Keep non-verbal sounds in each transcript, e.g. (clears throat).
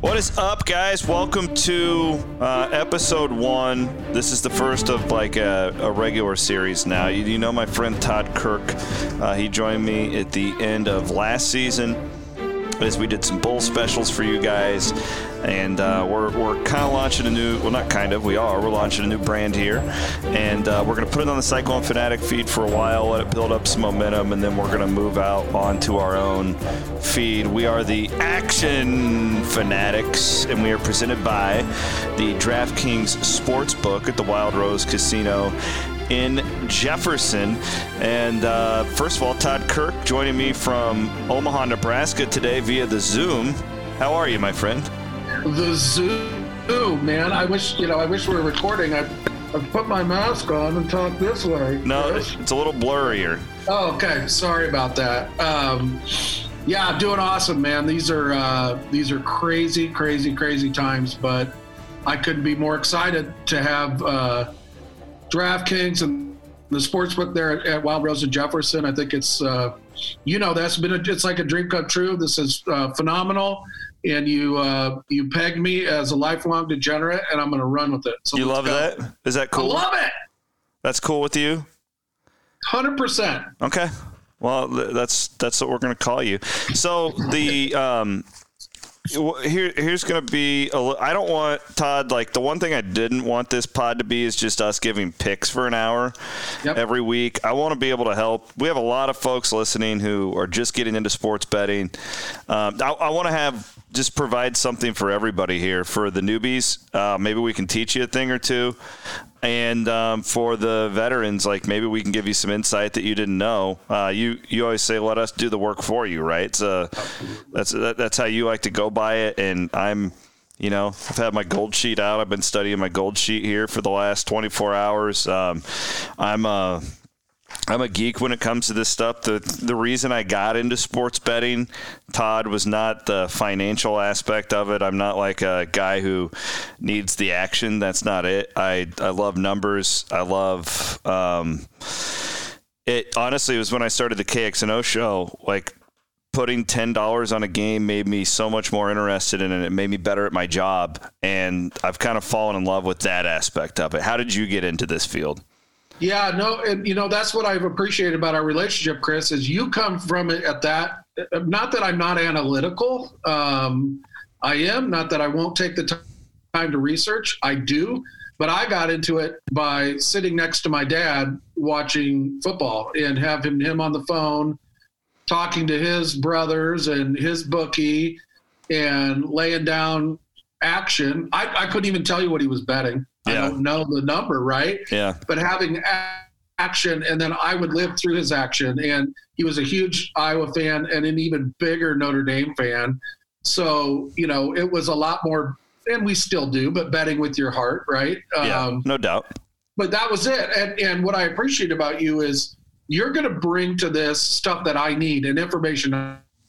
What is up, guys? Welcome to uh, episode one. This is the first of like a, a regular series now. You, you, know my friend Todd Kirk. Uh, he joined me at the end of last season as we did some bowl specials for you guys. And uh, we're, we're kind of launching a new, well, not kind of, we are. We're launching a new brand here. And uh, we're going to put it on the Cyclone Fanatic feed for a while, let it build up some momentum, and then we're going to move out onto our own feed. We are the Action Fanatics, and we are presented by the DraftKings Sportsbook at the Wild Rose Casino in Jefferson. And uh, first of all, Todd Kirk joining me from Omaha, Nebraska today via the Zoom. How are you, my friend? The zoo, man. I wish you know. I wish we were recording. I, I put my mask on and talk this way. No, Chris. it's a little blurrier. Oh, okay. Sorry about that. Um, yeah, I'm doing awesome, man. These are uh, these are crazy, crazy, crazy times, but I couldn't be more excited to have. Uh, DraftKings and the sportsbook there at, at Wild Rose and Jefferson. I think it's, uh, you know, that's been a, it's like a dream come true. This is uh, phenomenal, and you uh, you pegged me as a lifelong degenerate, and I'm going to run with it. So you love go. that? Is that cool? I love it. That's cool with you. Hundred percent. Okay. Well, that's that's what we're going to call you. So the um, here here's going to be a, I don't want Todd like the one thing I didn't want this pod to be is just us giving picks for an hour yep. every week. I want to be able to help. We have a lot of folks listening who are just getting into sports betting. Um, I, I want to have just provide something for everybody here for the newbies. Uh, maybe we can teach you a thing or two. And um, for the veterans, like maybe we can give you some insight that you didn't know. Uh, you you always say, "Let us do the work for you," right? So that's that, that's how you like to go by it. And I'm, you know, I've had my gold sheet out. I've been studying my gold sheet here for the last 24 hours. Um, I'm uh, I'm a geek when it comes to this stuff. The the reason I got into sports betting, Todd, was not the financial aspect of it. I'm not like a guy who needs the action. That's not it. I I love numbers. I love um, it. Honestly, it was when I started the KXNO show. Like putting ten dollars on a game made me so much more interested in it. It made me better at my job, and I've kind of fallen in love with that aspect of it. How did you get into this field? Yeah, no, and you know that's what I've appreciated about our relationship, Chris. Is you come from it at that. Not that I'm not analytical. Um, I am. Not that I won't take the time to research. I do, but I got into it by sitting next to my dad watching football and having him on the phone, talking to his brothers and his bookie, and laying down action. I, I couldn't even tell you what he was betting. Yeah. I don't know the number, right? Yeah. But having action, and then I would live through his action. And he was a huge Iowa fan and an even bigger Notre Dame fan. So, you know, it was a lot more, and we still do, but betting with your heart, right? Yeah, um, no doubt. But that was it. And, and what I appreciate about you is you're going to bring to this stuff that I need and information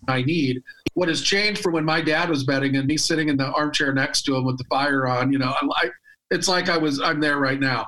I need. What has changed from when my dad was betting and me sitting in the armchair next to him with the fire on, you know, I, it's like I was I'm there right now.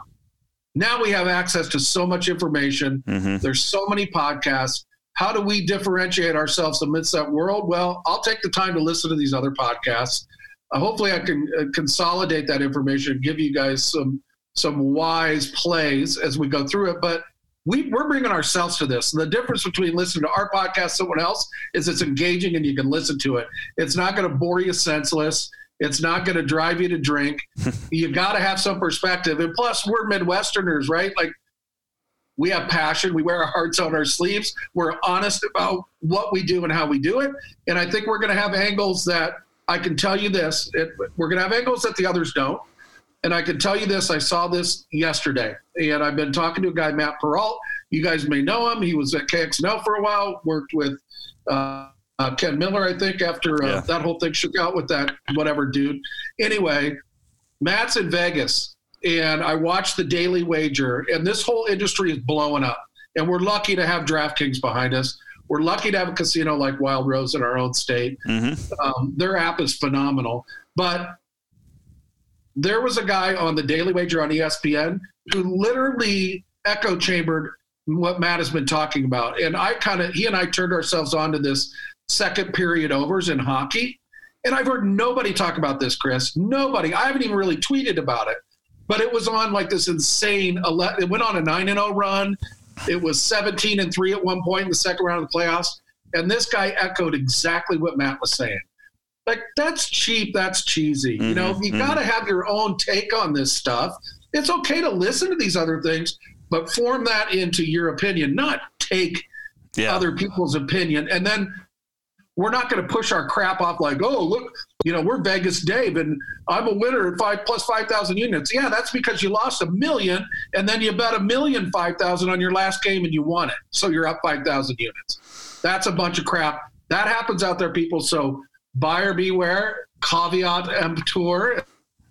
Now we have access to so much information. Mm-hmm. There's so many podcasts. How do we differentiate ourselves amidst that world? Well, I'll take the time to listen to these other podcasts. Uh, hopefully, I can uh, consolidate that information, and give you guys some some wise plays as we go through it. But we, we're bringing ourselves to this. And the difference between listening to our podcast, someone else, is it's engaging and you can listen to it. It's not going to bore you senseless. It's not going to drive you to drink. (laughs) You've got to have some perspective. And plus, we're Midwesterners, right? Like, we have passion. We wear our hearts on our sleeves. We're honest about what we do and how we do it. And I think we're going to have angles that I can tell you this it, we're going to have angles that the others don't. And I can tell you this I saw this yesterday. And I've been talking to a guy, Matt Peralt. You guys may know him. He was at KXNO for a while, worked with uh, uh, Ken Miller, I think, after uh, yeah. that whole thing shook out with that whatever dude. Anyway, Matt's in Vegas, and I watched the Daily Wager, and this whole industry is blowing up. And we're lucky to have DraftKings behind us. We're lucky to have a casino like Wild Rose in our own state. Mm-hmm. Um, their app is phenomenal. But there was a guy on the Daily Wager on ESPN who literally echo chambered what Matt has been talking about. And I kind of, he and I turned ourselves on to this second period overs in hockey. And I've heard nobody talk about this, Chris. Nobody. I haven't even really tweeted about it, but it was on like this insane. It went on a nine and zero oh run. It was 17 and three at one point in the second round of the playoffs. And this guy echoed exactly what Matt was saying. Like that's cheap. That's cheesy. Mm-hmm, you know, you mm-hmm. got to have your own take on this stuff. It's okay to listen to these other things, but form that into your opinion, not take yeah. other people's opinion. And then we're not going to push our crap off like, oh, look, you know, we're Vegas Dave and I'm a winner at five plus 5,000 units. Yeah, that's because you lost a million and then you bet a million 5,000 on your last game and you won it. So you're up 5,000 units. That's a bunch of crap. That happens out there, people. So buyer beware, caveat emptor,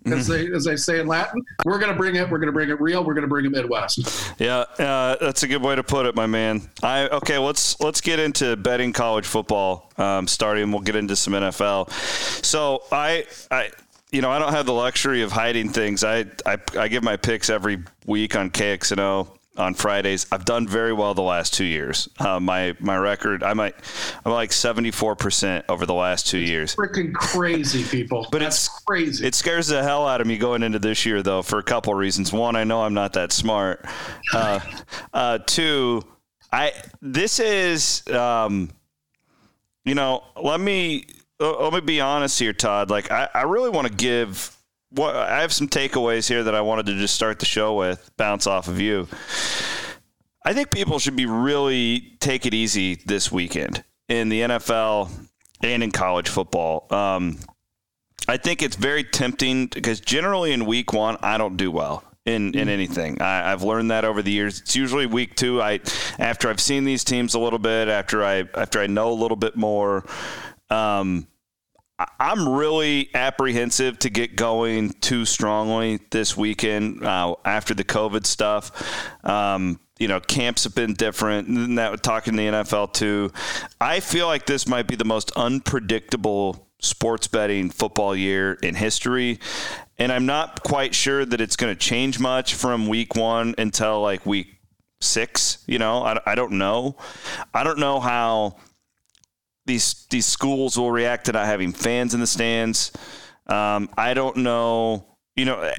as they as they say in Latin. We're going to bring it. We're going to bring it real. We're going to bring it Midwest. Yeah, uh, that's a good way to put it, my man. I okay. Let's let's get into betting college football. Um, starting, we'll get into some NFL. So I I you know I don't have the luxury of hiding things. I I, I give my picks every week on KXNO on Fridays. I've done very well the last two years. Uh, my my record, I might, I'm like 74 percent over the last two it's years. Freaking crazy, people. (laughs) But That's it's crazy. It scares the hell out of me going into this year, though, for a couple reasons. One, I know I'm not that smart. Uh, (laughs) uh, two, I this is, um, you know, let me let me be honest here, Todd. Like, I, I really want to give what I have some takeaways here that I wanted to just start the show with, bounce off of you. I think people should be really take it easy this weekend in the NFL and in college football. Um, I think it's very tempting because generally in week one, I don't do well in, in anything. I, have learned that over the years. It's usually week two. I after I've seen these teams a little bit, after I after I know a little bit more. Um, I'm really apprehensive to get going too strongly this weekend uh, after the COVID stuff. Um, you know, camps have been different. And that talking to the NFL too. I feel like this might be the most unpredictable sports betting football year in history. And I'm not quite sure that it's going to change much from week one until like week six. You know, I, I don't know. I don't know how these these schools will react to not having fans in the stands. Um, I don't know. You know,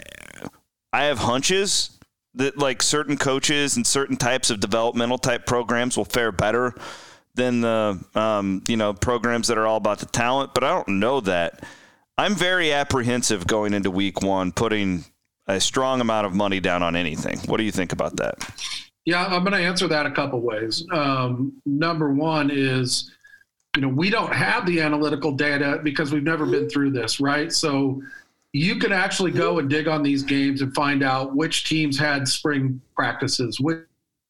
I have hunches that like certain coaches and certain types of developmental type programs will fare better than the um, you know programs that are all about the talent. But I don't know that. I'm very apprehensive going into week one, putting a strong amount of money down on anything. What do you think about that? Yeah, I'm going to answer that a couple ways. Um, number one is you know, we don't have the analytical data because we've never been through this, right? So you can actually go and dig on these games and find out which teams had spring practices, which,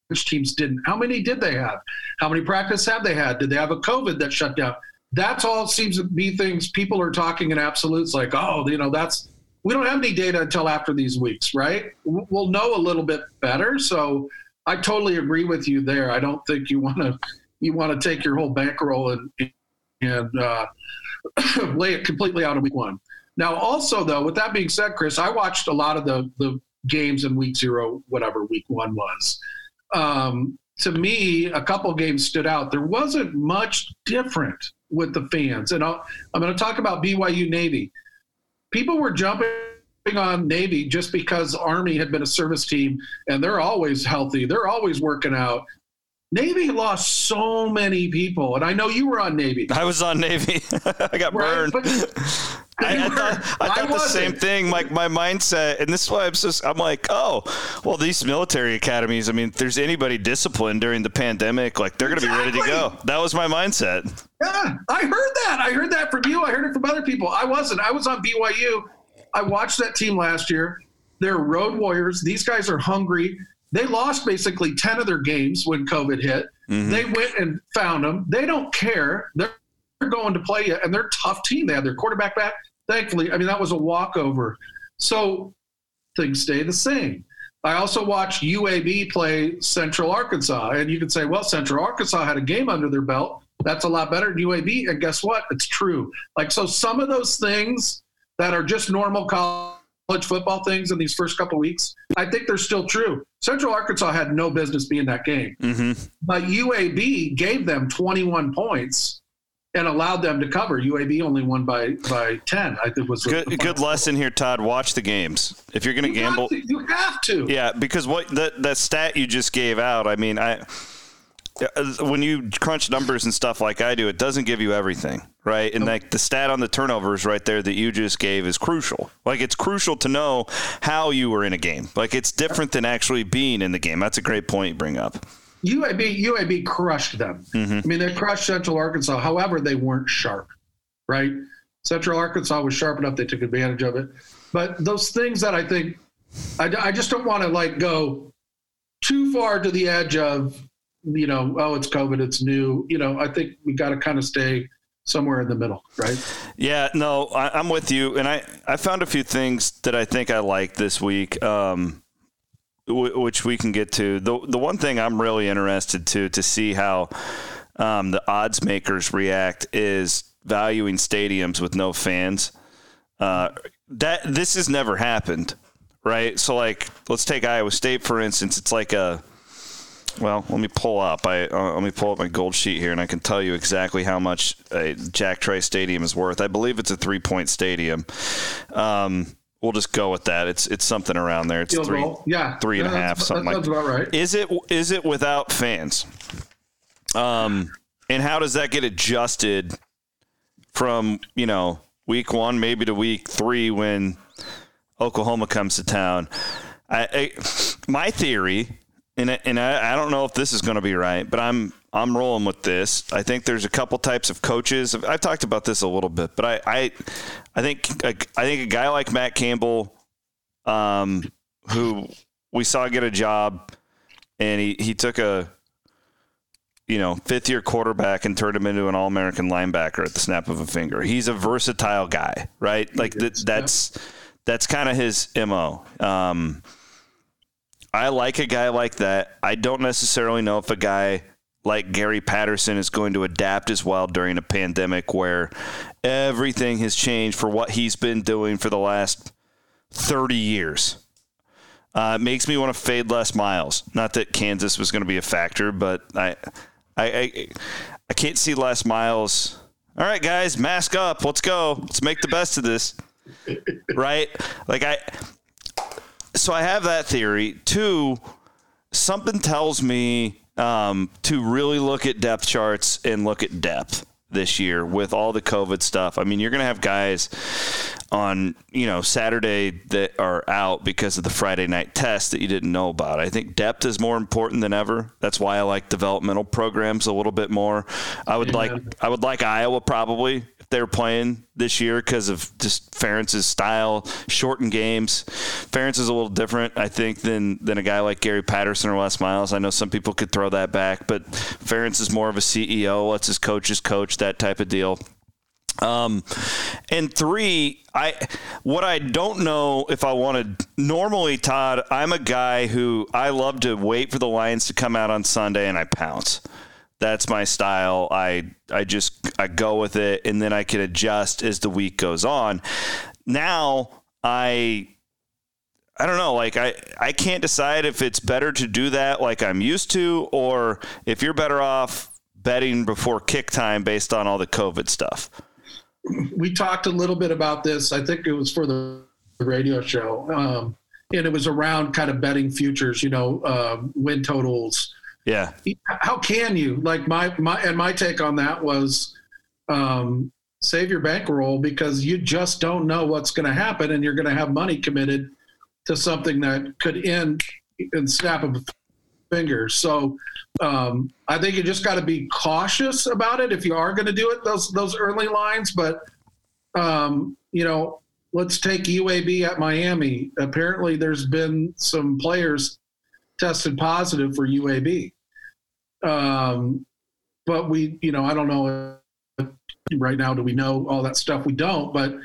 which teams didn't. How many did they have? How many practice have they had? Did they have a COVID that shut down? That's all seems to be things people are talking in absolutes like, oh, you know, that's we don't have any data until after these weeks, right? We'll know a little bit better. So I totally agree with you there. I don't think you want to you want to take your whole bankroll and and uh, (clears throat) lay it completely out in week one. Now, also though, with that being said, Chris, I watched a lot of the the games in week zero, whatever week one was. Um, to me, a couple games stood out. There wasn't much different with the fans, and i am going to talk about BYU Navy. People were jumping on Navy just because Army had been a service team, and they're always healthy. They're always working out. Navy lost so many people, and I know you were on Navy. I was on Navy. (laughs) I got right, burned. (laughs) I, I, thought, I thought the same thing. Like my mindset, and this is why I'm just. I'm like, oh, well, these military academies. I mean, if there's anybody disciplined during the pandemic, like they're going to exactly. be ready to go. That was my mindset. Yeah, I heard that. I heard that from you. I heard it from other people. I wasn't. I was on BYU. I watched that team last year. They're road warriors. These guys are hungry. They lost basically 10 of their games when COVID hit. Mm-hmm. They went and found them. They don't care. They're going to play you, and they're a tough team. They had their quarterback back. Thankfully, I mean, that was a walkover. So things stay the same. I also watched UAB play Central Arkansas, and you can say, well, Central Arkansas had a game under their belt. That's a lot better than UAB. And guess what? It's true. Like, so some of those things that are just normal college college football things in these first couple weeks, I think they're still true. Central Arkansas had no business being that game, mm-hmm. but UAB gave them 21 points, and allowed them to cover. UAB only won by by ten. I think was good. good lesson here, Todd. Watch the games if you're going to gamble. To, you have to. Yeah, because what that that stat you just gave out. I mean, I when you crunch numbers and stuff like I do, it doesn't give you everything, right? And like the stat on the turnovers right there that you just gave is crucial. Like it's crucial to know how you were in a game. Like it's different than actually being in the game. That's a great point you bring up. UAB UAB crushed them. Mm-hmm. I mean, they crushed Central Arkansas. However, they weren't sharp, right? Central Arkansas was sharp enough; they took advantage of it. But those things that I think, I, I just don't want to like go too far to the edge of, you know, oh, it's COVID, it's new. You know, I think we got to kind of stay somewhere in the middle, right? Yeah, no, I, am with you, and I I found a few things that I think I like this week. Um, which we can get to. The the one thing I'm really interested to to see how um, the odds makers react is valuing stadiums with no fans. Uh, that this has never happened, right? So like, let's take Iowa State for instance. It's like a well, let me pull up. I uh, let me pull up my gold sheet here, and I can tell you exactly how much a Jack Trice Stadium is worth. I believe it's a three point stadium. Um, we'll just go with that. It's it's something around there. It's Field three, goal. yeah, three and yeah, a half, something that like. about right. Is it is it without fans? Um, and how does that get adjusted from you know week one maybe to week three when Oklahoma comes to town? I, I my theory, and and I, I don't know if this is going to be right, but I'm I'm rolling with this. I think there's a couple types of coaches. I've talked about this a little bit, but I I, I think I think a guy like Matt Campbell, um, who we saw get a job, and he he took a you know fifth year quarterback and turned him into an all American linebacker at the snap of a finger. He's a versatile guy, right? Like that, that's that's kind of his mo. Um, I like a guy like that. I don't necessarily know if a guy like Gary Patterson is going to adapt as well during a pandemic where everything has changed for what he's been doing for the last 30 years. Uh, it makes me want to fade Les Miles. Not that Kansas was going to be a factor, but I, I, I, I can't see Les Miles. All right, guys, mask up. Let's go. Let's make the best of this. right? Like I. So I have that theory. Two, something tells me um, to really look at depth charts and look at depth this year with all the COVID stuff. I mean, you're going to have guys on, you know, Saturday that are out because of the Friday night test that you didn't know about. I think depth is more important than ever. That's why I like developmental programs a little bit more. I would like I would like Iowa probably they were playing this year because of just Ferentz's style, shortened games. Ferentz is a little different, I think, than than a guy like Gary Patterson or Les Miles. I know some people could throw that back, but Ferentz is more of a CEO, lets his coaches coach, that type of deal. Um, and three, I what I don't know if I wanted. Normally, Todd, I'm a guy who I love to wait for the lines to come out on Sunday and I pounce that's my style. I I just I go with it and then I can adjust as the week goes on. Now I I don't know, like I I can't decide if it's better to do that like I'm used to or if you're better off betting before kick time based on all the COVID stuff. We talked a little bit about this. I think it was for the radio show. Um, and it was around kind of betting futures, you know, um, win totals, yeah. How can you? Like my my and my take on that was um, save your bankroll because you just don't know what's going to happen, and you're going to have money committed to something that could end in snap of a finger. So um, I think you just got to be cautious about it if you are going to do it those those early lines. But um, you know, let's take UAB at Miami. Apparently, there's been some players tested positive for UAB. Um, but we, you know, I don't know right now. Do we know all that stuff? We don't, but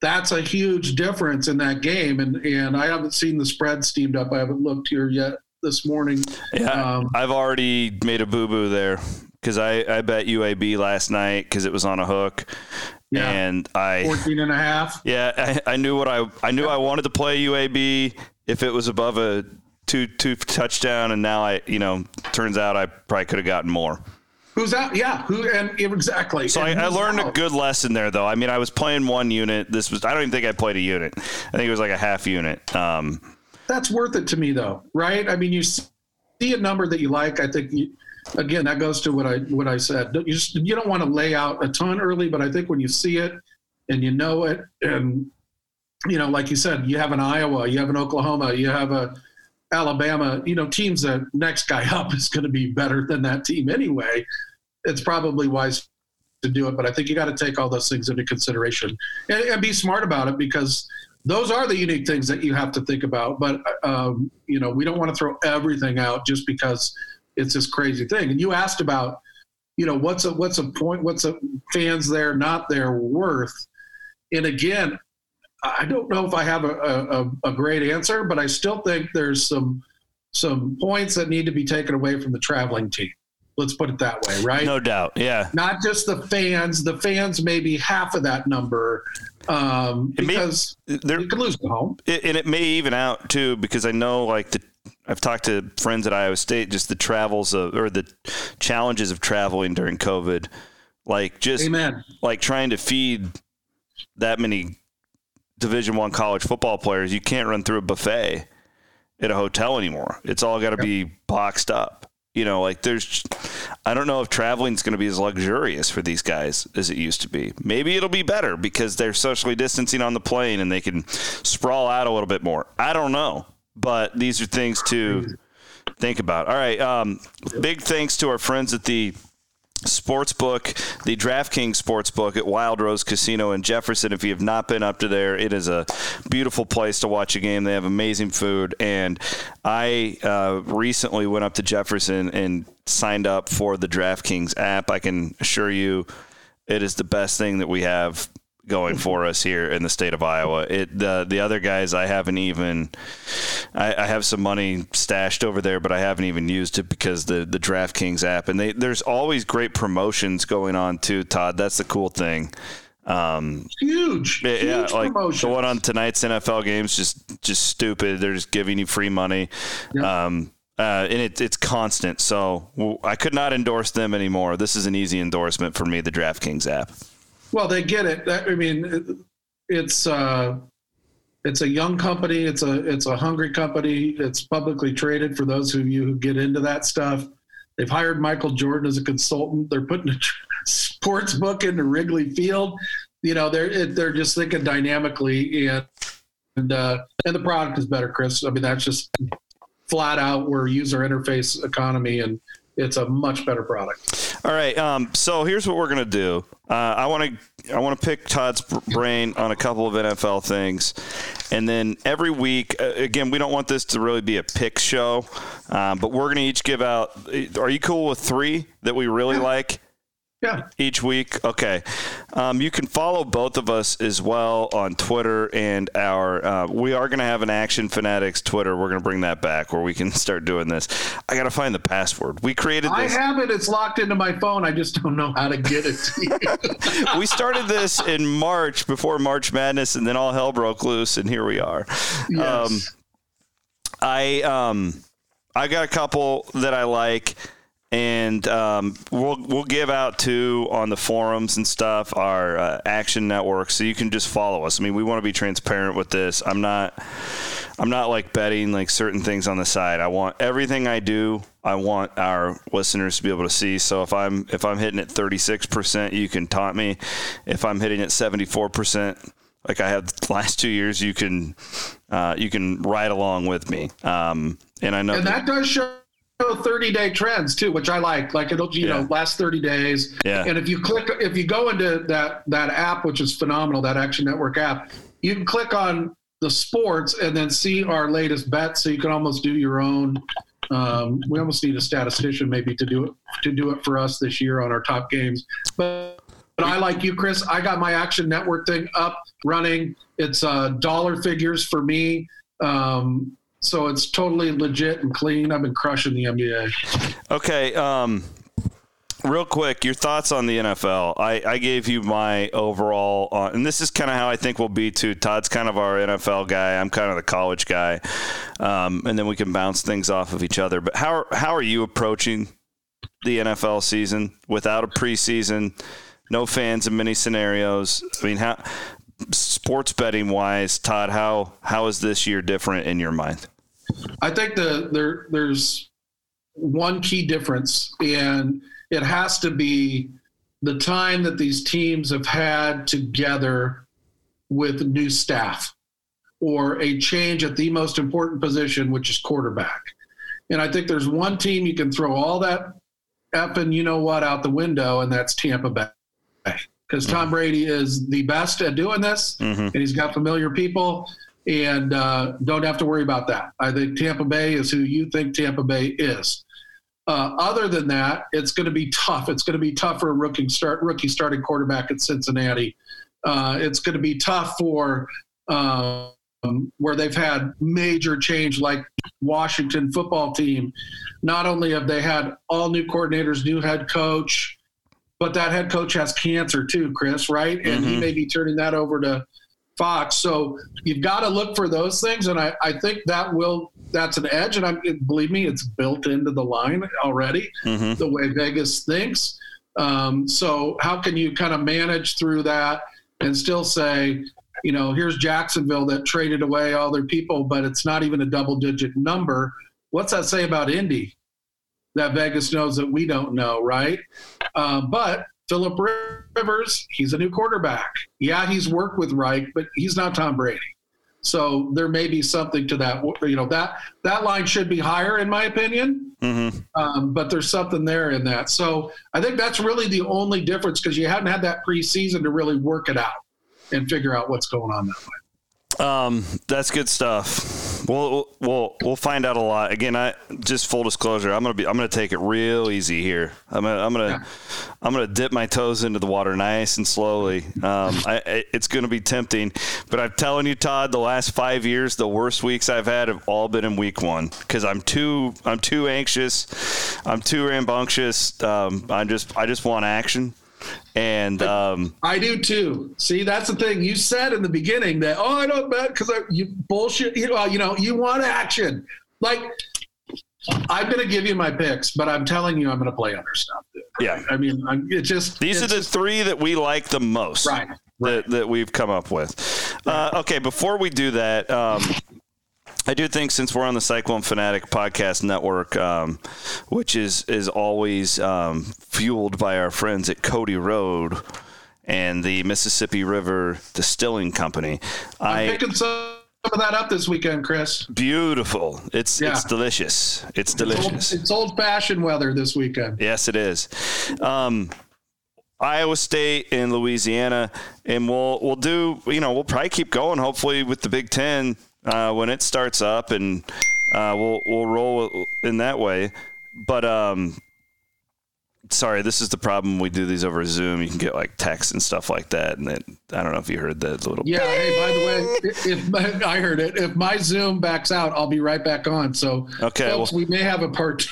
that's a huge difference in that game. And and I haven't seen the spread steamed up. I haven't looked here yet this morning. Yeah, um, I've already made a boo boo there because I, I bet UAB last night because it was on a hook. Yeah, and I 14 and a half. Yeah, I, I knew what I I knew I wanted to play UAB if it was above a two two touchdown, and now I you know turns out I probably could have gotten more. Who's out? Yeah, who and exactly. So and I, I learned out? a good lesson there, though. I mean, I was playing one unit. This was I don't even think I played a unit. I think it was like a half unit. Um, That's worth it to me, though, right? I mean, you see a number that you like. I think you, again that goes to what I what I said. You just you don't want to lay out a ton early, but I think when you see it and you know it, and you know, like you said, you have an Iowa, you have an Oklahoma, you have a Alabama, you know, teams that next guy up is going to be better than that team anyway. It's probably wise to do it, but I think you got to take all those things into consideration and, and, be smart about it because those are the unique things that you have to think about. But um, you know, we don't want to throw everything out just because it's this crazy thing. And you asked about, you know, what's a what's a point, what's a fans there, not there worth. And again, I don't know if I have a, a, a, great answer, but I still think there's some some points that need to be taken away from the traveling team. Let's put it that way, right? No doubt, yeah. Not just the fans. The fans maybe half of that number um, because may, you could lose the home, it, and it may even out too because I know like the I've talked to friends at Iowa State just the travels of or the challenges of traveling during COVID, like just Amen. like trying to feed that many Division One college football players, you can't run through a buffet at a hotel anymore. It's all got to be boxed up. You know, like there's, I don't know if traveling is going to be as luxurious for these guys as it used to be. Maybe it'll be better because they're socially distancing on the plane and they can sprawl out a little bit more. I don't know, but these are things to think about. All right, um, big thanks to our friends at the Sportsbook, the DraftKings Sportsbook at Wild Rose Casino in Jefferson. If you have not been up to there, it is a beautiful place to watch a game. They have amazing food. And I uh, recently went up to Jefferson and signed up for the DraftKings app. I can assure you it is the best thing that we have going for us here in the state of Iowa. It the the other guys I haven't even I, I, have some money stashed over there, but I haven't even used it because the the DraftKings app and they there's always great promotions going on too. Todd, that's the cool thing. Um, huge, yeah, huge like the one on tonight's NFL games, just just stupid. They're just giving you free money. Um, uh, and it, it's constant. So I could not endorse them anymore. This is an easy endorsement for me, the DraftKings app. Well, they get it. I mean, it's uh, it's a young company. It's a it's a hungry company. It's publicly traded. For those of you who get into that stuff, they've hired Michael Jordan as a consultant. They're putting a (laughs) sports book into Wrigley Field. You know, they're they're just thinking dynamically, and and uh, and the product is better, Chris. I mean, that's just flat out we're user interface economy and it's a much better product. All right. Um, so here's what we're gonna do. Uh, I want to I want to pick Todd's brain on a couple of NFL things, and then every week, uh, again, we don't want this to really be a pick show, um, but we're gonna each give out. Are you cool with three that we really yeah. like? Yeah. Each week. Okay. Um, you can follow both of us as well on Twitter and our. Uh, we are going to have an Action Fanatics Twitter. We're going to bring that back where we can (laughs) start doing this. I got to find the password. We created this. I have it. It's locked into my phone. I just don't know how to get it. (laughs) we started this in March before March Madness, and then all hell broke loose, and here we are. Yes. Um, I um, I got a couple that I like and um, we'll we'll give out too on the forums and stuff our uh, action network, so you can just follow us. I mean, we want to be transparent with this. I'm not I'm not like betting like certain things on the side. I want everything I do. I want our listeners to be able to see. So if I'm if I'm hitting at 36 percent, you can taunt me. If I'm hitting at 74 percent, like I have the (laughs) last two years, you can uh, you can ride along with me. Um, and I know and that, that does show 30 day trends too, which I like. Like it'll, you yeah. know, last 30 days. Yeah. And if you click, if you go into that, that app, which is phenomenal, that Action Network app, you can click on the sports and then see our latest bets. So you can almost do your own. Um, we almost need a statistician maybe to do it, to do it for us this year on our top games. But, but I like you, Chris. I got my Action Network thing up running. It's uh, dollar figures for me. Um, so it's totally legit and clean. I've been crushing the NBA. Okay. Um, real quick, your thoughts on the NFL. I, I gave you my overall, uh, and this is kind of how I think we'll be too. Todd's kind of our NFL guy. I'm kind of the college guy, um, and then we can bounce things off of each other. But how how are you approaching the NFL season, without a preseason, no fans in many scenarios. I mean, how sports betting wise, Todd, how how is this year different in your mind? I think the there there's one key difference, and it has to be the time that these teams have had together with new staff or a change at the most important position, which is quarterback. And I think there's one team you can throw all that up and you know what out the window, and that's Tampa Bay. Because Tom mm-hmm. Brady is the best at doing this, mm-hmm. and he's got familiar people, and uh, don't have to worry about that. I think Tampa Bay is who you think Tampa Bay is. Uh, other than that, it's going to be tough. It's going to be tough for a rookie start rookie starting quarterback at Cincinnati. Uh, it's going to be tough for um, where they've had major change, like Washington football team. Not only have they had all new coordinators, new head coach, but that head coach has cancer too, Chris. Right, and mm-hmm. he may be turning that over to Fox. So you've got to look for those things, and I, I think that will that's an edge, and I believe me, it's built into the line already. Mm-hmm. The way Vegas thinks. Um, so how can you kind of manage through that and still say, you know, here's Jacksonville that traded away all their people, but it's not even a double digit number. What's that say about Indy? That Vegas knows that we don't know, right? Uh, but Philip Rivers, he's a new quarterback. Yeah, he's worked with Reich, but he's not Tom Brady. So there may be something to that. You know that that line should be higher, in my opinion. Mm-hmm. Um, but there's something there in that. So I think that's really the only difference because you hadn't had that preseason to really work it out and figure out what's going on that way. Um, that's good stuff. We'll we'll we'll find out a lot. Again, I just full disclosure. I'm gonna be I'm gonna take it real easy here. I'm gonna I'm gonna yeah. I'm gonna dip my toes into the water nice and slowly. Um, I, it's gonna be tempting, but I'm telling you, Todd, the last five years, the worst weeks I've had have all been in week one because I'm too I'm too anxious. I'm too rambunctious. Um, I just I just want action. And um, I do too. See, that's the thing you said in the beginning that oh, I don't bet because you bullshit. You know, you know, you want action. Like I'm going to give you my picks, but I'm telling you, I'm going to play under stuff. Dude. Yeah, I mean, I'm, it just these are the just, three that we like the most. Right. That, that we've come up with. Uh, okay, before we do that, um, I do think since we're on the Cyclone Fanatic podcast network, um, which is is always um, fueled by our friends at Cody Road and the Mississippi River Distilling Company, I'm I, picking some of that up this weekend, Chris. Beautiful. It's yeah. it's delicious. It's delicious. It's old, old fashioned weather this weekend. Yes, it is. Um, Iowa State and Louisiana, and we'll we'll do you know we'll probably keep going. Hopefully with the Big Ten uh, when it starts up, and uh, we'll we'll roll in that way. But um, sorry, this is the problem. We do these over Zoom. You can get like text and stuff like that, and then I don't know if you heard that little. Yeah. Hey, by the way, if my, I heard it, if my Zoom backs out, I'll be right back on. So okay, folks, well, we may have a part.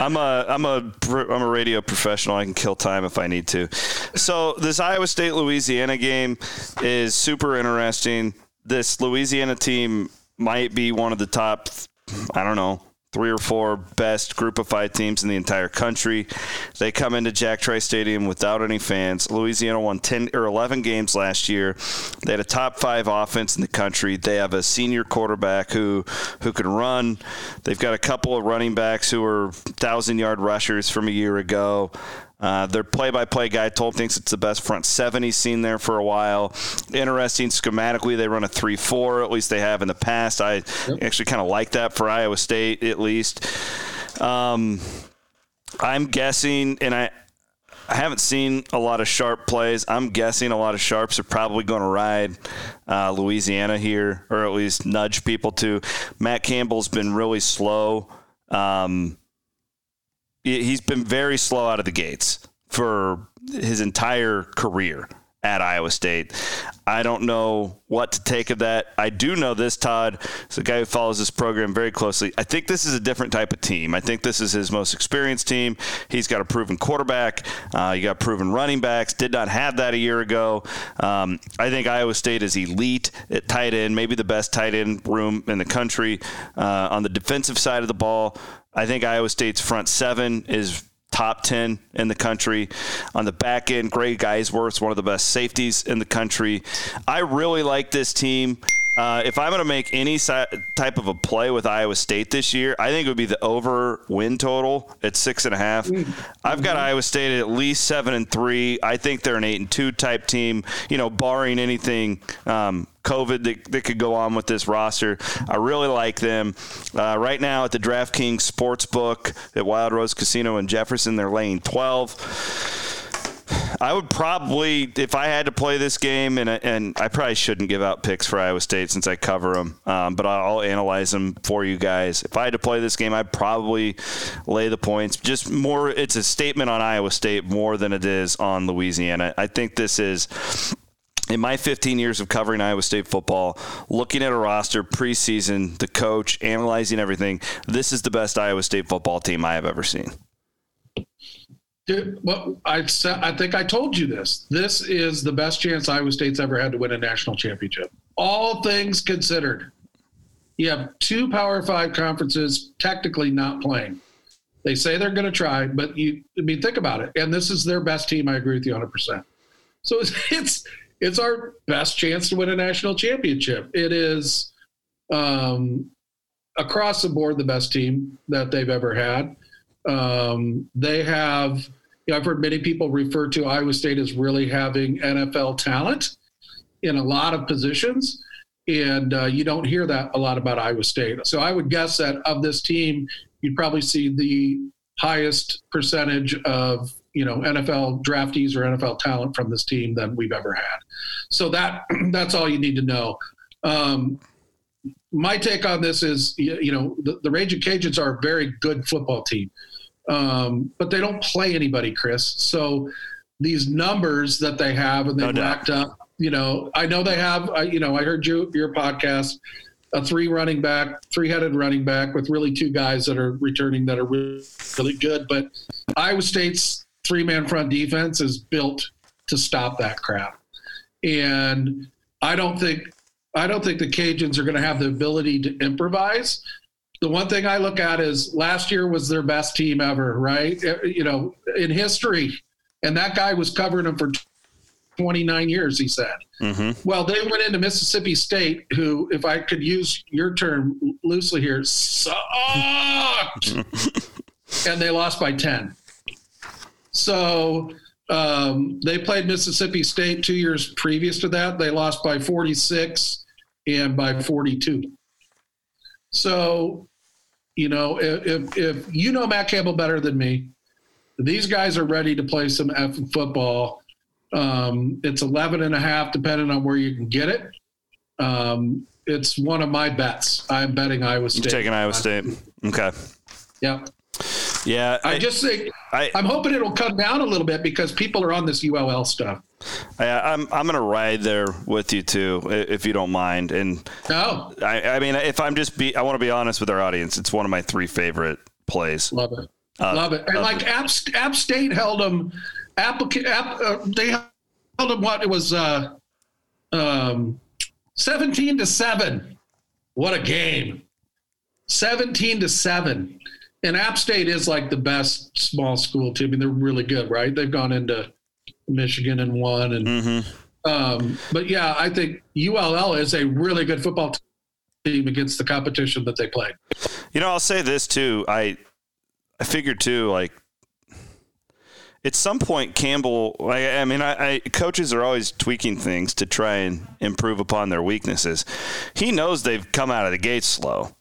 I'm a I'm a I'm a radio professional. I can kill time if I need to. So this Iowa State Louisiana game is super interesting. This Louisiana team might be one of the top, I don't know, three or four best group of five teams in the entire country. They come into Jack Trice Stadium without any fans. Louisiana won 10 or 11 games last year. They had a top five offense in the country. They have a senior quarterback who who can run. They've got a couple of running backs who are thousand yard rushers from a year ago. Uh, their play-by-play guy told thinks it's the best front seven he's seen there for a while. Interesting schematically, they run a three-four. At least they have in the past. I yep. actually kind of like that for Iowa State, at least. Um, I'm guessing, and I. I haven't seen a lot of sharp plays. I'm guessing a lot of sharps are probably going to ride uh, Louisiana here, or at least nudge people to. Matt Campbell's been really slow. Um, he's been very slow out of the gates for his entire career at Iowa State. I don't know what to take of that. I do know this, Todd, is a guy who follows this program very closely. I think this is a different type of team. I think this is his most experienced team. He's got a proven quarterback. Uh, you got proven running backs. Did not have that a year ago. Um, I think Iowa State is elite at tight end, maybe the best tight end room in the country. Uh, on the defensive side of the ball, I think Iowa State's front seven is top 10 in the country. On the back end, Greg Eisworth's one of the best safeties in the country. I really like this team. Uh, if I'm going to make any si- type of a play with Iowa State this year, I think it would be the over win total at six and a half. I've got Iowa State at least seven and three. I think they're an eight and two type team. You know, barring anything um, COVID that, that, could go on with this roster. I really like them. Uh, right now at the DraftKings Sportsbook at Wild Rose Casino in Jefferson, they're laying 12. I would probably, if I had to play this game, and and I probably shouldn't give out picks for Iowa State since I cover them, um, but I'll analyze them for you guys. If I had to play this game, I'd probably lay the points. Just more, it's a statement on Iowa State more than it is on Louisiana. I think this is in my 15 years of covering Iowa State football, looking at a roster preseason, the coach, analyzing everything, this is the best Iowa State football team I have ever seen. Well, I I think I told you this. This is the best chance Iowa State's ever had to win a national championship. All things considered, you have two Power Five conferences technically not playing. They say they're going to try, but you I mean think about it. And this is their best team. I agree with you 100. percent So it's, (laughs) it's it's our best chance to win a national championship. It is um, across the board the best team that they've ever had. Um, they have you know, I've heard many people refer to Iowa State as really having NFL talent in a lot of positions. And uh, you don't hear that a lot about Iowa State. So I would guess that of this team, you'd probably see the highest percentage of you know NFL draftees or NFL talent from this team than we've ever had. So that (clears throat) that's all you need to know. Um, my take on this is you know the, the Raging Cajuns are a very good football team um, but they don't play anybody, Chris. So these numbers that they have and they no racked up, you know, I know they have, I, you know, I heard you, your podcast, a three running back, three headed running back with really two guys that are returning that are really, really good. But Iowa State's three man front defense is built to stop that crap. And I don't think, I don't think the Cajuns are going to have the ability to improvise the one thing I look at is last year was their best team ever, right? Uh, you know, in history. And that guy was covering them for 29 years, he said. Mm-hmm. Well, they went into Mississippi State, who, if I could use your term loosely here, sucked. (laughs) and they lost by 10. So um, they played Mississippi State two years previous to that. They lost by 46 and by 42. So, you know, if, if you know Matt Campbell better than me, these guys are ready to play some F football. Um, it's 11 and a half, depending on where you can get it. Um, it's one of my bets. I'm betting Iowa State. You're taking Iowa State. Okay. Yeah. Yeah. I, I just think I, am hoping it'll come down a little bit because people are on this ULL stuff. I, I'm I'm gonna ride there with you too, if you don't mind. And no, I, I mean, if I'm just be, I want to be honest with our audience. It's one of my three favorite plays. Love it, uh, love it. And like App, App State held them. App, App uh, they held them. What it was, uh, um, seventeen to seven. What a game! Seventeen to seven. And App State is like the best small school team. I mean, they're really good, right? They've gone into Michigan and won. And mm-hmm. um, but yeah, I think ULL is a really good football team against the competition that they play. You know, I'll say this too. I I figured too, like at some point Campbell. Like, I mean, I, I, coaches are always tweaking things to try and improve upon their weaknesses. He knows they've come out of the gate slow.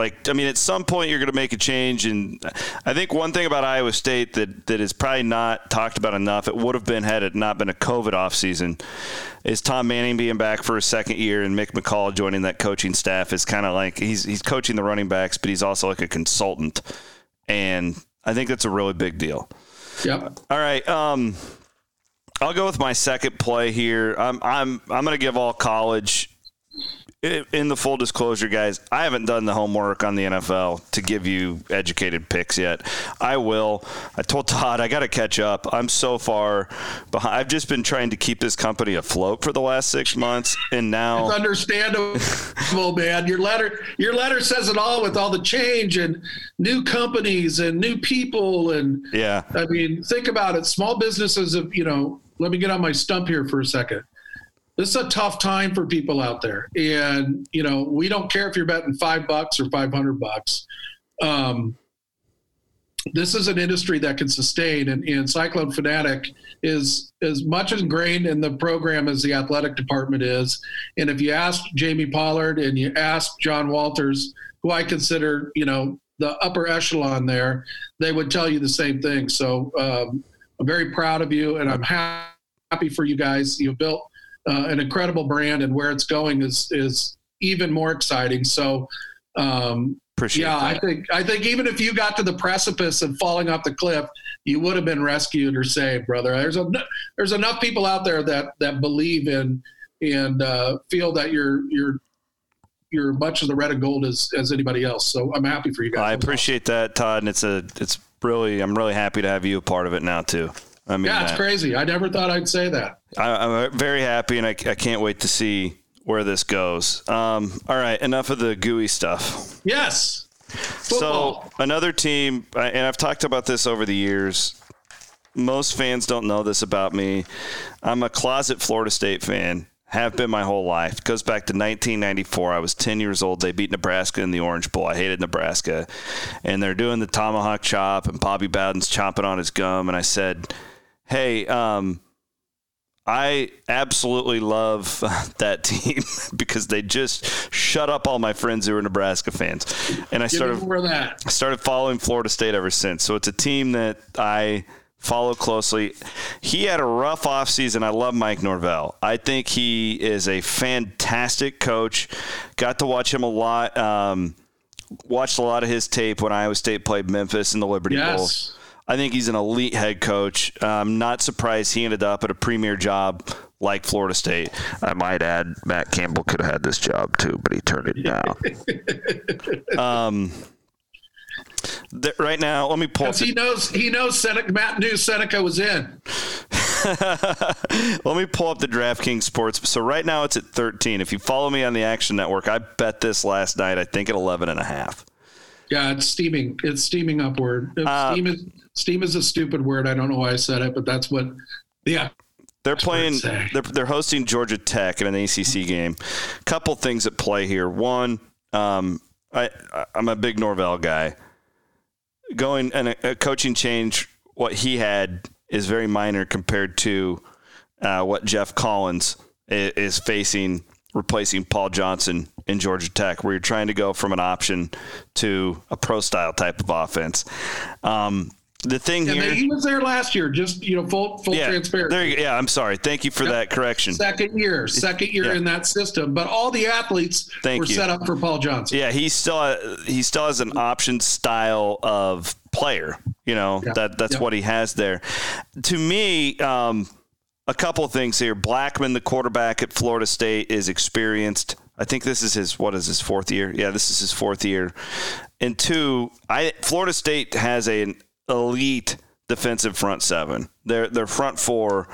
Like, I mean, at some point you're going to make a change. And I think one thing about Iowa State that, that is probably not talked about enough, it would have been had it not been a COVID offseason, is Tom Manning being back for a second year and Mick McCall joining that coaching staff is kind of like he's, he's coaching the running backs, but he's also like a consultant. And I think that's a really big deal. Yep. All right. Um, I'll go with my second play here. I'm I'm I'm going to give all college in the full disclosure, guys, I haven't done the homework on the NFL to give you educated picks yet. I will. I told Todd I got to catch up. I'm so far behind. I've just been trying to keep this company afloat for the last six months, and now it's understandable, (laughs) man. Your letter, your letter says it all with all the change and new companies and new people, and yeah. I mean, think about it. Small businesses have, you know. Let me get on my stump here for a second this is a tough time for people out there. And, you know, we don't care if you're betting five bucks or 500 bucks. Um, this is an industry that can sustain and, and Cyclone Fanatic is as much ingrained in the program as the athletic department is. And if you ask Jamie Pollard and you ask John Walters, who I consider, you know, the upper echelon there, they would tell you the same thing. So um, I'm very proud of you and I'm happy for you guys. You built uh, an incredible brand, and where it's going is is even more exciting. So, um, Appreciate yeah, that. I think I think even if you got to the precipice of falling off the cliff, you would have been rescued or saved, brother. There's a there's enough people out there that that believe in and uh, feel that you're you're you're much of the red and gold as as anybody else. So I'm happy for you guys. I appreciate that, Todd, and it's a it's really I'm really happy to have you a part of it now too. I mean, yeah, it's that. crazy. I never thought I'd say that. I, am very happy, and I, I, can't wait to see where this goes. Um, all right, enough of the gooey stuff. Yes. Football. So another team, and I've talked about this over the years. Most fans don't know this about me. I'm a closet Florida State fan. Have been my whole life. It goes back to 1994. I was 10 years old. They beat Nebraska in the Orange Bowl. I hated Nebraska, and they're doing the tomahawk chop, and Bobby Bowden's chomping on his gum, and I said hey, um, I absolutely love (laughs) that team (laughs) because they just shut up all my friends who are Nebraska fans, and I started started following Florida State ever since. So it's a team that I follow closely. He had a rough offseason. I love Mike Norvell. I think he is a fantastic coach. Got to watch him a lot. Um, watched a lot of his tape when Iowa State played Memphis in the Liberty yes. Bowl. I think he's an elite head coach. I'm not surprised he ended up at a premier job like Florida State. I might add, Matt Campbell could have had this job too, but he turned it down. (laughs) um, th- right now, let me pull. he knows he knows Seneca, Matt knew Seneca was in. (laughs) Let me pull up the DraftKings Sports. So right now it's at 13. If you follow me on the Action Network, I bet this last night. I think at 11 and a half. Yeah, it's steaming. It's steaming upward. Uh, steam is steam is a stupid word. I don't know why I said it, but that's what. Yeah. They're playing. They're, they're hosting Georgia Tech in an ACC game. Couple things at play here. One, um, I I'm a big Norvell guy. Going and a, a coaching change, what he had is very minor compared to uh, what Geoff Collins is, is facing replacing Paul Johnson in Georgia Tech, where you're trying to go from an option to a pro style type of offense. Um, the thing yeah, here, he was there last year. Just you know, full full yeah, transparency. There you, yeah, I'm sorry. Thank you for yep. that correction. Second year, second year yeah. in that system, but all the athletes Thank were you. set up for Paul Johnson. Yeah, he still he still has an option style of player. You know yeah. that that's what he has there. To me. Um, a couple of things here. Blackman, the quarterback at Florida State, is experienced. I think this is his what is his fourth year? Yeah, this is his fourth year. And two, I Florida State has an elite defensive front seven. Their their front four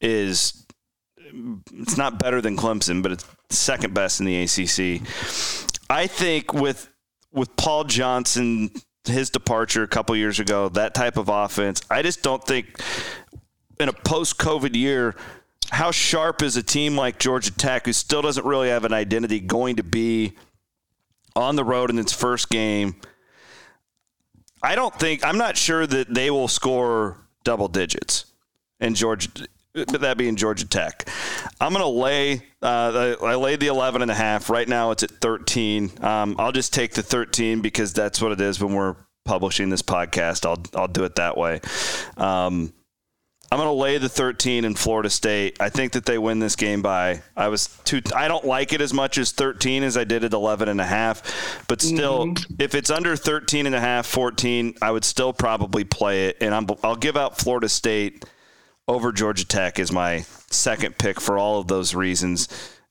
is it's not better than Clemson, but it's second best in the ACC. I think with with Paul Johnson, his departure a couple years ago, that type of offense, I just don't think in a post COVID year, how sharp is a team like Georgia Tech, who still doesn't really have an identity, going to be on the road in its first game? I don't think, I'm not sure that they will score double digits in Georgia, But that being Georgia Tech. I'm going to lay, uh, I laid the 11 and a half. Right now it's at 13. Um, I'll just take the 13 because that's what it is when we're publishing this podcast. I'll, I'll do it that way. Um, I'm going to lay the 13 in Florida State. I think that they win this game by I was too I don't like it as much as 13 as I did at 11 and a half, but still mm-hmm. if it's under 13 and a half, 14, I would still probably play it and I'm I'll give out Florida State over Georgia Tech as my second pick for all of those reasons.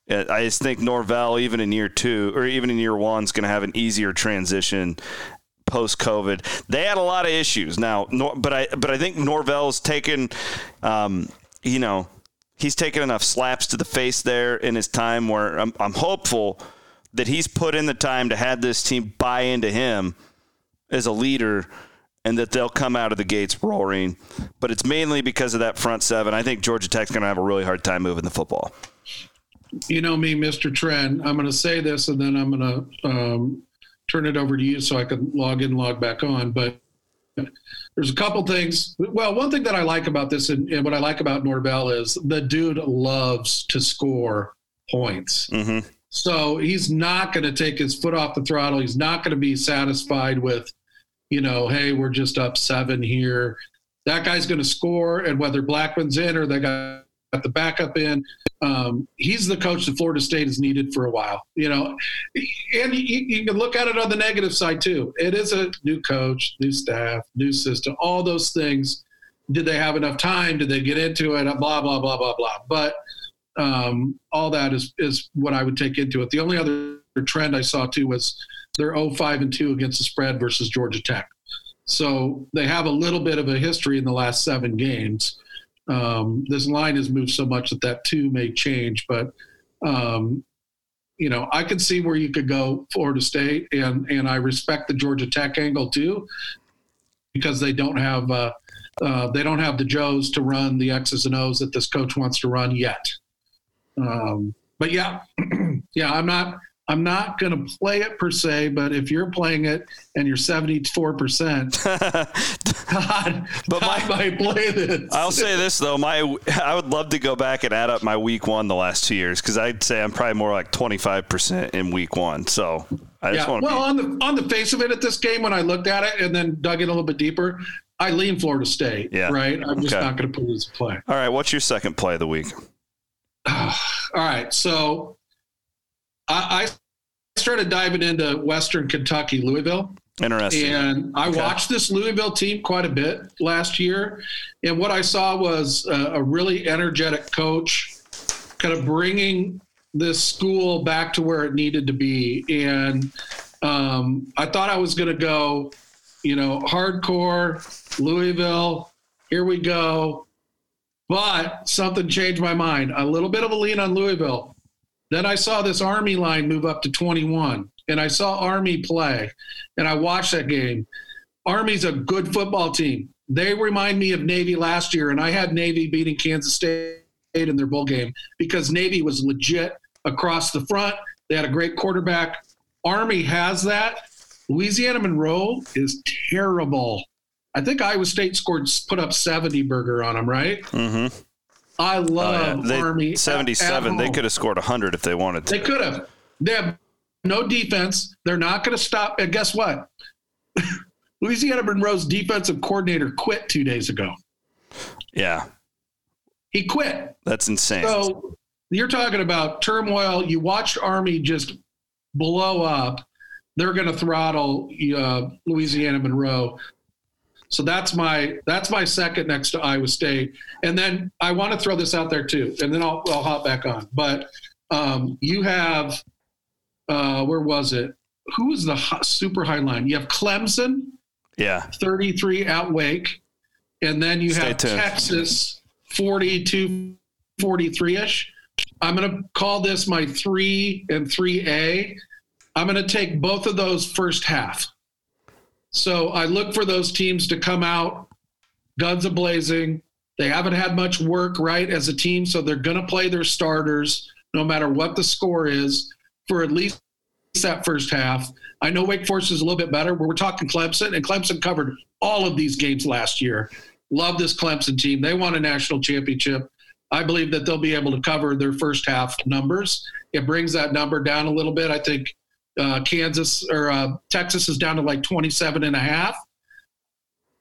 I just think Norvell, even in year two or even in year one, is going to have an easier transition post COVID. They had a lot of issues now, but I but I think Norvell's taken, um, you know, he's taken enough slaps to the face there in his time where I'm, I'm hopeful that he's put in the time to have this team buy into him as a leader and that they'll come out of the gates roaring. But it's mainly because of that front seven. I think Georgia Tech's going to have a really hard time moving the football. You know me, Mr. Trent. I'm going to say this and then I'm going to um, turn it over to you so I can log in, log back on. But there's a couple things. Well, one thing that I like about this and, and what I like about Norvell is the dude loves to score points. Mm-hmm. So he's not going to take his foot off the throttle. He's not going to be satisfied with, you know, hey, we're just up seven here. That guy's going to score, and whether Blackman's in or they got the backup in, um, he's the coach that Florida State has needed for a while. You know, and you, you, can look at it on the negative side too. It is a new coach, new staff, new system, all those things. Did they have enough time? Did they get into it? Blah blah blah blah blah. But um, all that is is what I would take into it. The only other trend I saw too was they're 0-5 and 2 against the spread versus Georgia Tech. So they have a little bit of a history in the last seven games. Um, this line has moved so much that that too may change, but um, you know I can see where you could go Florida State, and and I respect the Georgia Tech angle too, because they don't have uh, uh, they don't have the Joes to run the X's and O's that this coach wants to run yet. Um, but yeah, (clears throat) yeah, I'm not. I'm not going to play it per se, but if you're playing it and you're 74%, (laughs) God, but my, I might play this. I'll say this though, my I would love to go back and add up my week one the last two years because I'd say I'm probably more like 25% in week one. So I just yeah. want to. Well, be... on the on the face of it at this game, when I looked at it and then dug in a little bit deeper, I lean Florida State. Yeah. Right. I'm just not going to put this play. All right. What's your second play of the week? (sighs) All right. So I, I started diving into Western Kentucky, Louisville. Interesting. And I okay. watched this Louisville team quite a bit last year. And what I saw was a, a really energetic coach kind of bringing this school back to where it needed to be. And um, I thought I was going to go, you know, hardcore Louisville. Here we go. But something changed my mind. A little bit of a lean on Louisville. Then I saw this Army line move up to 21, and I saw Army play, and I watched that game. Army's a good football team. They remind me of Navy last year, and I had Navy beating Kansas State in their bowl game because Navy was legit across the front. They had a great quarterback. Army has that. Louisiana Monroe is terrible. I think Iowa State scored put up 70 burger on them, right? Mm-hmm. I love oh, yeah. they, Army. 77. they could have scored 100 if they wanted to. They could have. They have no defense. They're not going to stop. And guess what? (laughs) Louisiana Monroe's defensive coordinator quit two days ago. Yeah. He quit. That's insane. So you're talking about turmoil. You watched Army just blow up. They're going to throttle uh, Louisiana Monroe. So that's my that's my second next to Iowa State. And then I want to throw this out there too, and then I'll I'll hop back on. But um, you have uh, where was it? Who was the hot, super high line? You have Clemson, yeah, thirty three at Wake, and then you Stay have tuned. Texas 42 43 ish. I'm going to call this my three and three A. I'm going to take both of those first half. So I look for those teams to come out guns a blazing. They haven't had much work, right, as a team, so they're going to play their starters no matter what the score is for at least that first half. I know Wake Forest is a little bit better, but we're talking Clemson, and Clemson covered all of these games last year. Love this Clemson team. They won a national championship. I believe that they'll be able to cover their first half numbers. It brings that number down a little bit. I think uh, Kansas or uh, Texas is down to like 27 and a half.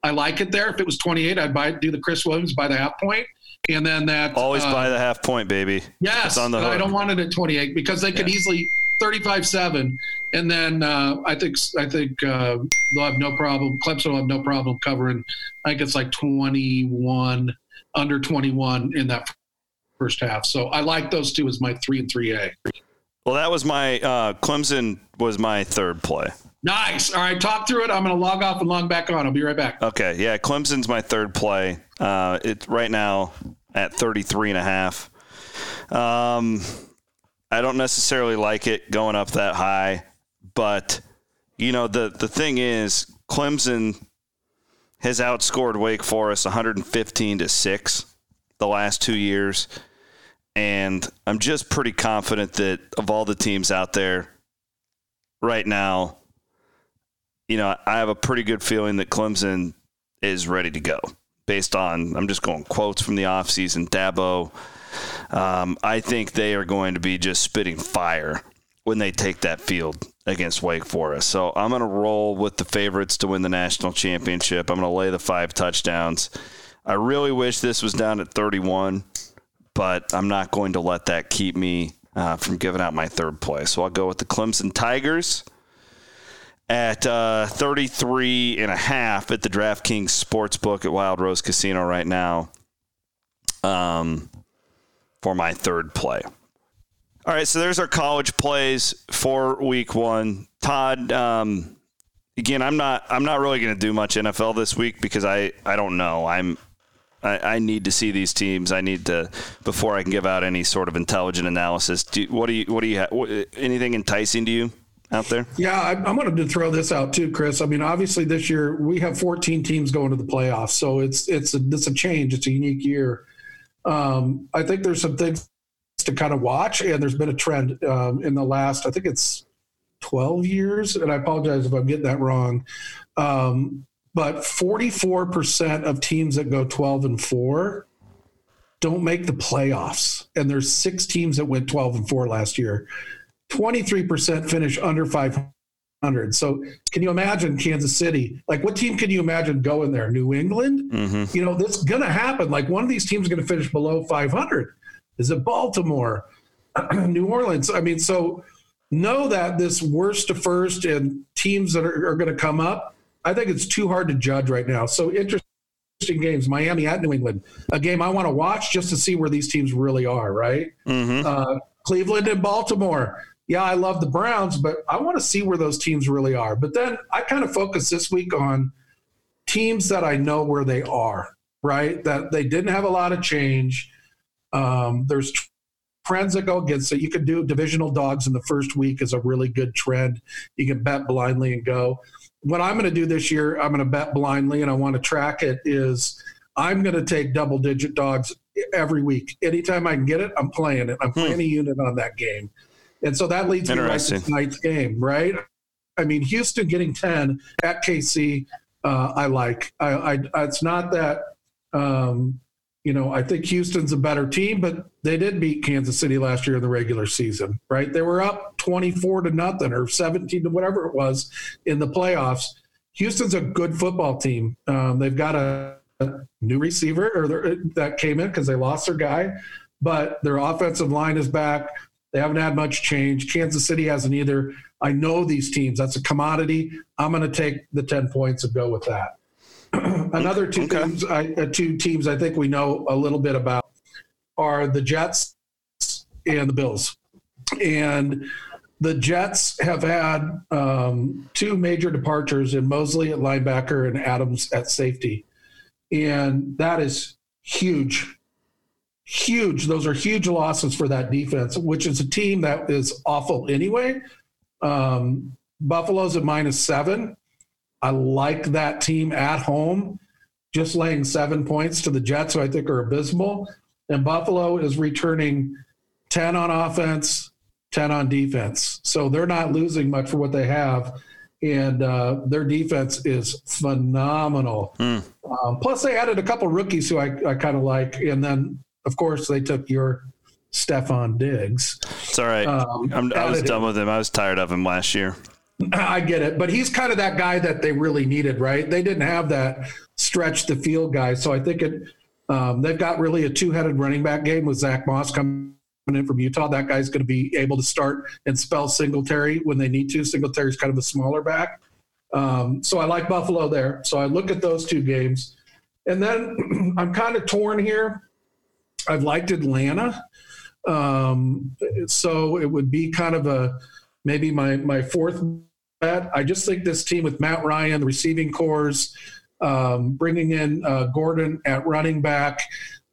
I like it there. If it was 28, I'd buy do the Chris Williams by the half point, and then that always uh, buy the half point, baby. Yes, on the I don't want it at 28 because they could yeah. easily 35-7, and then uh, I think I think uh, they'll have no problem. Clemson will have no problem covering. I think it's like 21 under 21 in that first half. So I like those two as my three and three A. Well, that was my uh, Clemson was my third play. Nice. All right, talk through it. I'm going to log off and log back on. I'll be right back. Okay. Yeah, Clemson's my third play. Uh, it's right now at 33 and a half. Um, I don't necessarily like it going up that high, but you know the the thing is Clemson has outscored Wake Forest 115 to 6 the last 2 years and I'm just pretty confident that of all the teams out there right now you know, I have a pretty good feeling that Clemson is ready to go based on I'm just going quotes from the offseason, Dabo. Um, I think they are going to be just spitting fire when they take that field against Wake Forest. So I'm going to roll with the favorites to win the national championship. I'm going to lay the five touchdowns. I really wish this was down at 31, but I'm not going to let that keep me uh, from giving out my third place. So I'll go with the Clemson Tigers at uh, 33 and a half at the DraftKings Sportsbook at Wild Rose Casino right now um, for my third play. All right, so there's our college plays for week one. Todd, um, again, I'm not I'm not really going to do much NFL this week because I, I don't know. I'm I, I, need to see these teams. I need to before I can give out any sort of intelligent analysis. Do, what do you what do you have? Anything enticing to you? out there? Yeah, I, I wanted to throw this out too, Chris. I mean, obviously this year we have 14 teams going to the playoffs, so it's it's a, it's a change. It's a unique year. Um, I think there's some things to kind of watch, and there's been a trend um, in the last. I think it's 12 years, and I apologize if I'm getting that wrong. Um, but 44% of teams that go 12 and four don't make the playoffs, and there's six teams that went 12 and four last year. 23% finish under 500. So can you imagine Kansas City? Like what team can you imagine going there? New England? Mm-hmm. You know, that's going to happen. Like one of these teams is going to finish below 500. Is it Baltimore? (clears throat) New Orleans? I mean, so know that this worst to first and teams that are, are going to come up, I think it's too hard to judge right now. So interesting games miami at new england a game i want to watch just to see where these teams really are right mm-hmm. uh, cleveland and baltimore yeah, I love the Browns, but I want to see where those teams really are. But then I kind of focus this week on teams that I know where they are, right? That they didn't have a lot of change. Um, there's trends that go against it. You can do divisional dogs in the first week is a really good trend. You can bet blindly and go. What I'm going to do this year, I'm going to bet blindly and I want to track it is I'm going to take double digit dogs every week. Anytime I can get it, I'm playing it. I'm hmm. playing hmm. a unit on that game. And so that leads me right to tonight's game, right? I mean, Houston getting 10 at KC, uh, I like. I, I, it's not that, um, you know, I think Houston's a better team, but they did beat Kansas City last year in the regular season, right? They were up 24 to nothing or 17 to whatever it was in the playoffs. Houston's a good football team. Um, they've got a, a new receiver or that came in because they lost their guy, but their offensive line is back. They haven't had much change. Kansas City hasn't either. I know these teams. That's a commodity. I'm going to take the 10 points and go with that. (clears throat) Another two okay. teams, I, uh, two teams I think we know a little bit about are the Jets and the Bills. And the Jets have had um, two major departures in Mosley at linebacker and Adams at safety. And that is huge huge. Those are huge losses for that defense, which is a team that is awful anyway. Um, Buffalo's at minus seven. I like that team at home, just laying seven points to the Jets, who I think are abysmal. And Buffalo is returning 10 on offense, 10 on defense. So they're not losing much for what they have. And uh, their defense is phenomenal. Mm. Um, plus, they added a couple rookies who I, I kind of like. And then of course, they took your Stefon Diggs. It's all right. Um, i was done with him. I was tired of him last year. I get it, but he's kind of that guy that they really needed, right? They didn't have that stretch the field guy, so I think it. Um, they've got really a two-headed running back game with Zack Moss coming in from Utah. That guy's going to be able to start and spell Singletary when they need to. Singletary's kind of a smaller back, um, so I like Buffalo there. So I look at those two games, and then (clears throat) I'm kind of torn here I've liked Atlanta. Um, so it would be kind of a maybe my my fourth bet. I just think this team with Matt Ryan, the receiving corps, um, bringing in uh, Gordon at running back.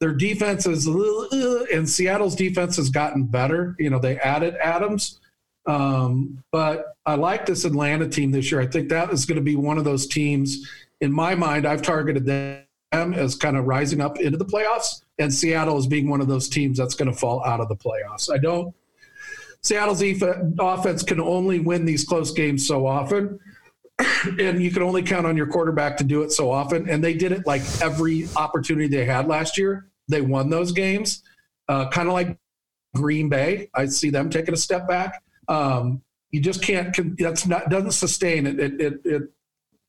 Their defense is, uh, and Seattle's defense has gotten better. You know, they added Adams, um, but I like this Atlanta team this year. I think that is going to be one of those teams. In my mind, I've targeted them as kind of rising up into the playoffs, and Seattle as being one of those teams that's going to fall out of the playoffs. I don't. Seattle's offense can only win these close games so often, and you can only count on your quarterback to do it so often. And they did it like every opportunity they had last year. They won those games, uh, kind of like Green Bay. I see them taking a step back. Um, you just can't. That's not doesn't sustain it. It, it, it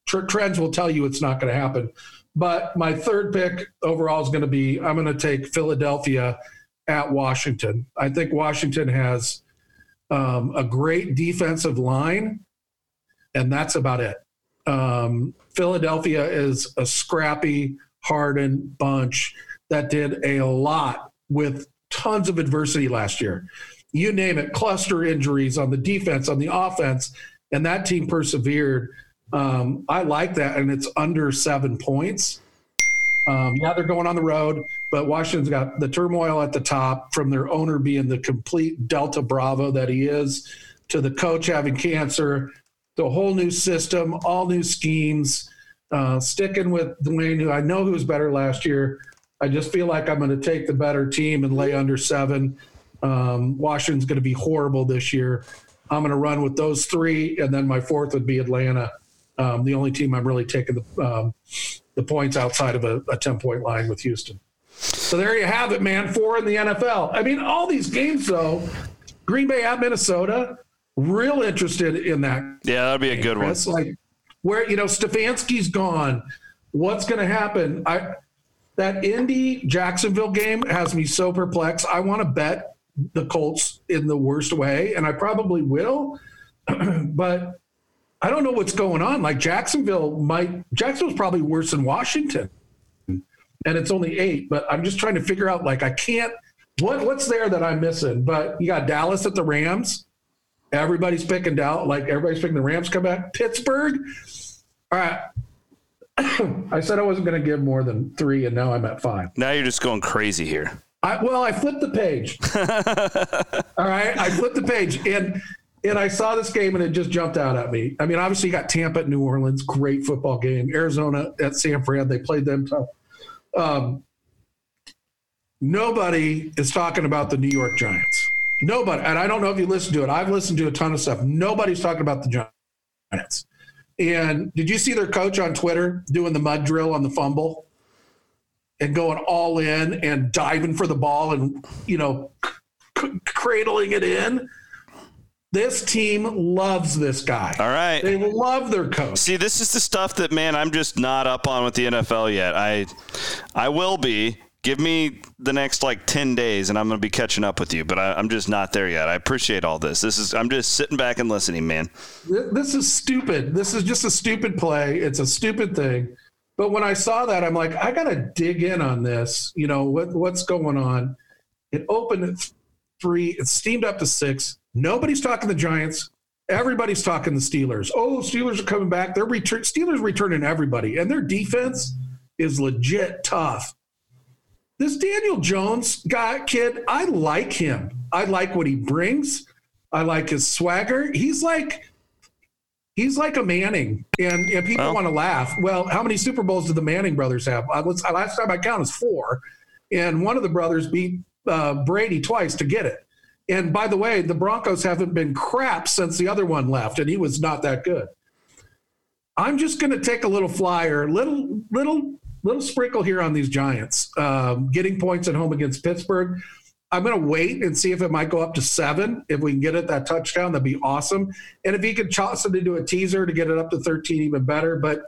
trends will tell you it's not going to happen. But my third pick overall is going to be I'm going to take Philadelphia at Washington. I think Washington has um, a great defensive line, and that's about it. Um, Philadelphia is a scrappy, hardened bunch that did a lot with tons of adversity last year. You name it, cluster injuries on the defense, on the offense, and that team persevered. Um, I like that, and it's under seven points. Um, yeah, they're going on the road, but Washington's got the turmoil at the top from their owner being the complete Delta Bravo that he is, to the coach having cancer, the whole new system, all new schemes. Uh, sticking with Dwayne, who I know who was better last year. I just feel like I'm going to take the better team and lay under seven. Um, Washington's going to be horrible this year. I'm going to run with those three, and then my fourth would be Atlanta um, the only team I'm really taking the um, the points outside of a, a ten point line with Houston. So there you have it, man. Four in the NFL. I mean, all these games though. Green Bay at Minnesota. Real interested in that. Yeah, that'd be a good one. It's like where you know Stefanski's gone. What's going to happen? I that Indy Jacksonville game has me so perplexed. I want to bet the Colts in the worst way, and I probably will. (clears throat) but I don't know what's going on. Like Jacksonville might Jacksonville's probably worse than Washington. And it's only eight, but I'm just trying to figure out like I can't what what's there that I'm missing. But you got Dallas at the Rams. Everybody's picking Dallas, like everybody's picking the Rams come back. Pittsburgh. All right. (coughs) I said I wasn't going to give more than three, and now I'm at five. Now you're just going crazy here. I, well, I flipped the page. (laughs) All right, I flipped the page, and and I saw this game and it just jumped out at me. I mean, obviously you got Tampa at New Orleans, great football game. Arizona at San Fran, they played them tough. Um, nobody is talking about the New York Giants. Nobody, and I don't know if you listen to it. I've listened to a ton of stuff. Nobody's talking about the Giants. And did you see their coach on Twitter doing the mud drill on the fumble and going all in and diving for the ball and you know c- cradling it in? This team loves this guy. All right. They love their coach. See, this is the stuff that man, I'm just not up on with the NFL yet. I I will be. Give me the next like 10 days and I'm going to be catching up with you, but I, am just not there yet. I appreciate all this. This is I'm just sitting back and listening, man. This is stupid. This is just a stupid play. It's a stupid thing. But when I saw that, I'm like, I got to dig in on this. You know, what, what's going on? It opened at three, it steamed up to six Nobody's talking the Giants. Everybody's talking the Steelers. Oh, Steelers are coming back. They're return Steelers returning everybody, and their defense is legit tough. This Daniel Jones guy kid, I like him. I like what he brings. I like his swagger. He's like he's like a Manning, and, and people well, want to laugh. Well, how many Super Bowls did the Manning brothers have? I last time I counted is four, and one of the brothers beat uh, Brady twice to get it. And by the way, the Broncos haven't been crap since the other one left, and he was not that good. I'm just going to take a little flyer, little little little sprinkle here on these Giants, um, getting points at home against Pittsburgh. I'm going to wait and see if it might go up to seven. If we can get it that touchdown, that'd be awesome. And if he could toss it into a teaser to get it up to 13, even better. But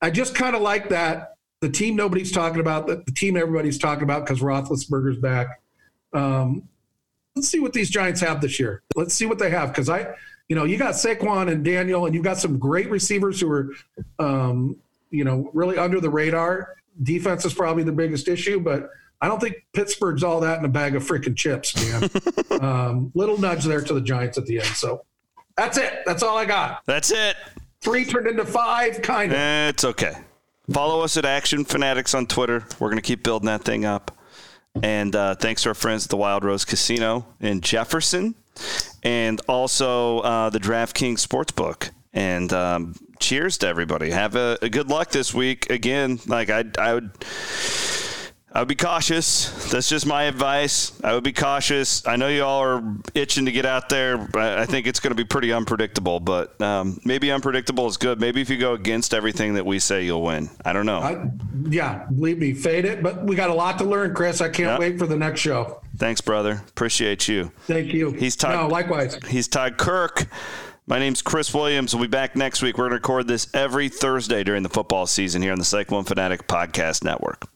I just kind of like that. The team nobody's talking about, the, the team everybody's talking about because Roethlisberger's back. Um, let's see what these Giants have this year. Let's see what they have because I, you know, you got Saquon and Daniel, and you've got some great receivers who are, um, you know, really under the radar. Defense is probably the biggest issue, but I don't think Pittsburgh's all that in a bag of freaking chips, man. (laughs) um, little nudge there to the Giants at the end. So that's it. That's all I got. That's it. Three turned into five, kind of. It's okay. Follow us at Action Fanatics on Twitter. We're going to keep building that thing up. And uh, thanks to our friends at the Wild Rose Casino in Jefferson and also uh, the DraftKings Sportsbook. And um, cheers to everybody. Have a, a, good luck this week. Again, like I, I would. I would be cautious. That's just my advice. I would be cautious. I know you all are itching to get out there. I think it's going to be pretty unpredictable, but um, maybe unpredictable is good. Maybe if you go against everything that we say, you'll win. I don't know. I, yeah, believe me, fade it. But we got a lot to learn, Chris. I can't yep. wait for the next show. Thanks, brother. Appreciate you. Thank you. He's Todd. No, likewise. He's Todd Kirk. My name's Chris Williams. We'll be back next week. We're going to record this every Thursday during the football season here on the Cyclone Fanatic Podcast Network.